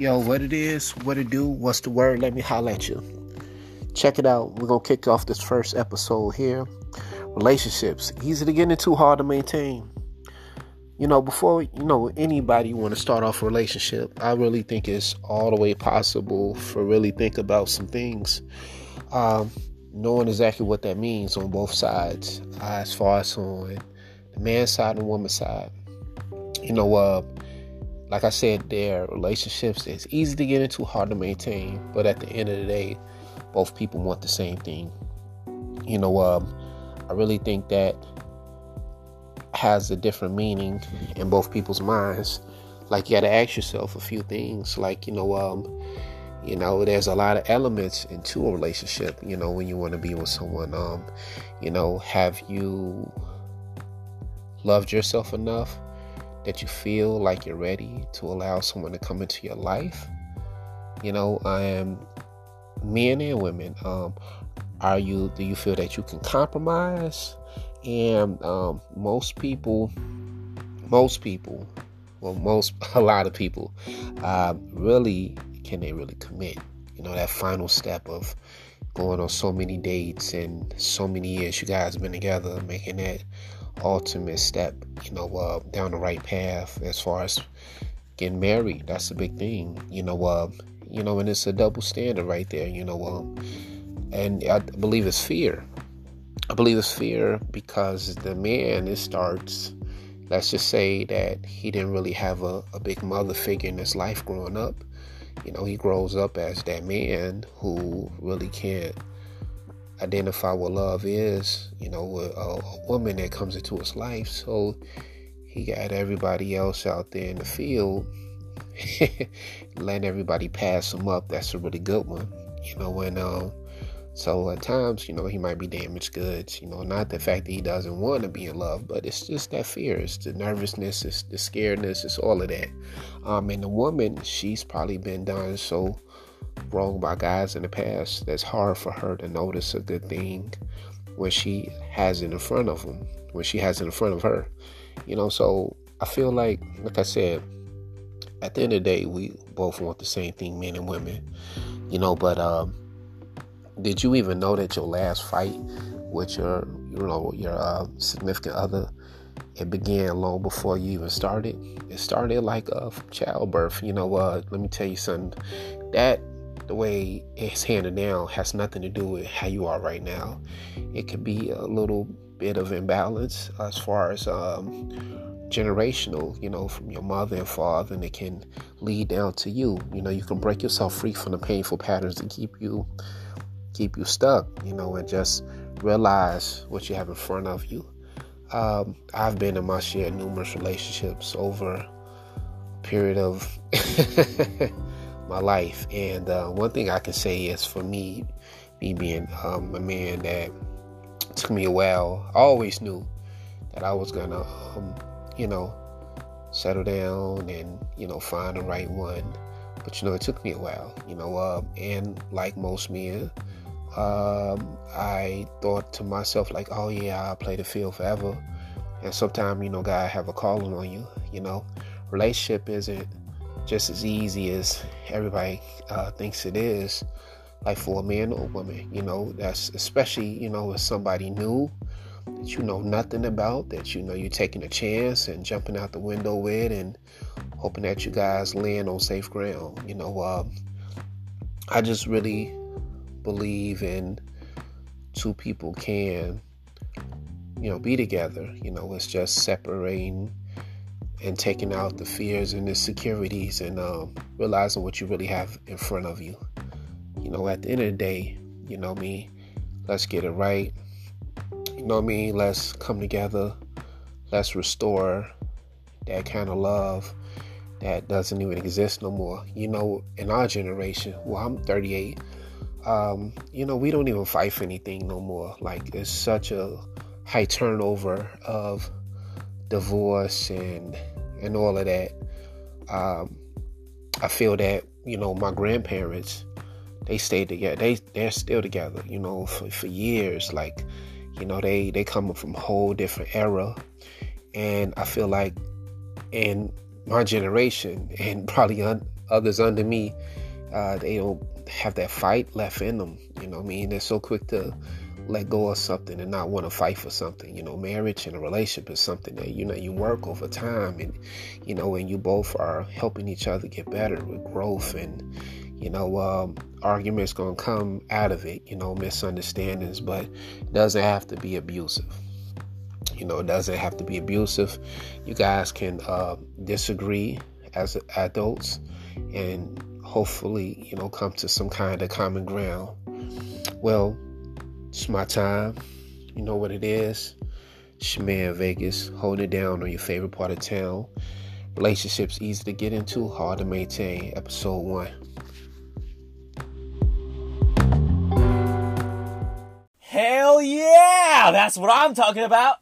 Yo, what it is, what it do, what's the word? Let me holler at you. Check it out. We're gonna kick off this first episode here. Relationships, easy to get into, hard to maintain. You know, before you know anybody want to start off a relationship, I really think it's all the way possible for really think about some things. Um, knowing exactly what that means on both sides, uh, as far as on the man's side and the woman's side. You know, uh, like I said, their relationships is easy to get into, hard to maintain, but at the end of the day, both people want the same thing. You know, um, I really think that has a different meaning in both people's minds. Like you got to ask yourself a few things, like you know, um, you know, there's a lot of elements into a relationship. You know, when you want to be with someone, um, you know, have you loved yourself enough that you feel like you're ready to allow someone to come into your life? You know, I am men and women. Um, are you? Do you feel that you can compromise? And um, most people, most people, well, most a lot of people, uh, really can they really commit? You know, that final step of going on so many dates and so many years you guys been together, making that ultimate step, you know, uh, down the right path as far as getting married. That's a big thing, you know. Uh, you know, and it's a double standard right there, you know. Um, and I believe it's fear. I believe it's fear because the man it starts. Let's just say that he didn't really have a, a big mother figure in his life growing up you know, he grows up as that man who really can't identify what love is, you know, a, a woman that comes into his life. So he got everybody else out there in the field, letting everybody pass him up. That's a really good one, you know, And um, so at times, you know, he might be damaged goods. You know, not the fact that he doesn't want to be in love, but it's just that fear, it's the nervousness, it's the scaredness, it's all of that. Um, and the woman, she's probably been done so wrong by guys in the past that's hard for her to notice a good thing when she has it in front of him, when she has it in front of her. You know, so I feel like, like I said, at the end of the day, we both want the same thing, men and women. You know, but um, did you even know that your last fight with your, you know, your uh, significant other, it began long before you even started? It started like uh, childbirth. You know, uh, let me tell you something. That the way it's handed down has nothing to do with how you are right now. It could be a little bit of imbalance as far as um, generational, you know, from your mother and father, and it can lead down to you. You know, you can break yourself free from the painful patterns that keep you keep you stuck, you know, and just realize what you have in front of you. Um, I've been in my share numerous relationships over a period of my life, and uh, one thing I can say is for me, me being um, a man that took me a while, I always knew that I was gonna, um, you know, settle down and you know find the right one. But you know, it took me a while, you know, uh, and like most men, um, I thought to myself like, oh yeah, I'll play the field forever. And sometimes, you know, God have a calling on you. You know, relationship isn't just as easy as everybody uh, thinks it is. Like for a man or a woman, you know, that's especially you know with somebody new that you know nothing about, that you know you're taking a chance and jumping out the window with, and hoping that you guys land on safe ground. You know, um, I just really believe in two people can, you know, be together. You know, it's just separating and taking out the fears and insecurities and um, realizing what you really have in front of you. You know, at the end of the day, you know me, let's get it right. You know mean? Let's come together. Let's restore that kind of love that doesn't even exist no more. You know, in our generation, well, I'm 38 um, you know, we don't even fight for anything no more. Like it's such a high turnover of divorce and and all of that. Um, I feel that you know my grandparents they stayed together. They they're still together. You know for, for years. Like you know they they come from a whole different era, and I feel like in my generation and probably un, others under me, uh, they don't have that fight left in them. You know I mean? They're so quick to let go of something and not want to fight for something. You know, marriage and a relationship is something that you know you work over time, and you know, and you both are helping each other get better with growth, and you know, um, arguments gonna come out of it. You know, misunderstandings, but it doesn't have to be abusive. You know, it doesn't have to be abusive. You guys can uh, disagree as adults and hopefully, you know, come to some kind of common ground. Well, it's my time. You know what it is. It's man Vegas, holding it down on your favorite part of town. Relationships easy to get into, hard to maintain. Episode one. Hell yeah! That's what I'm talking about.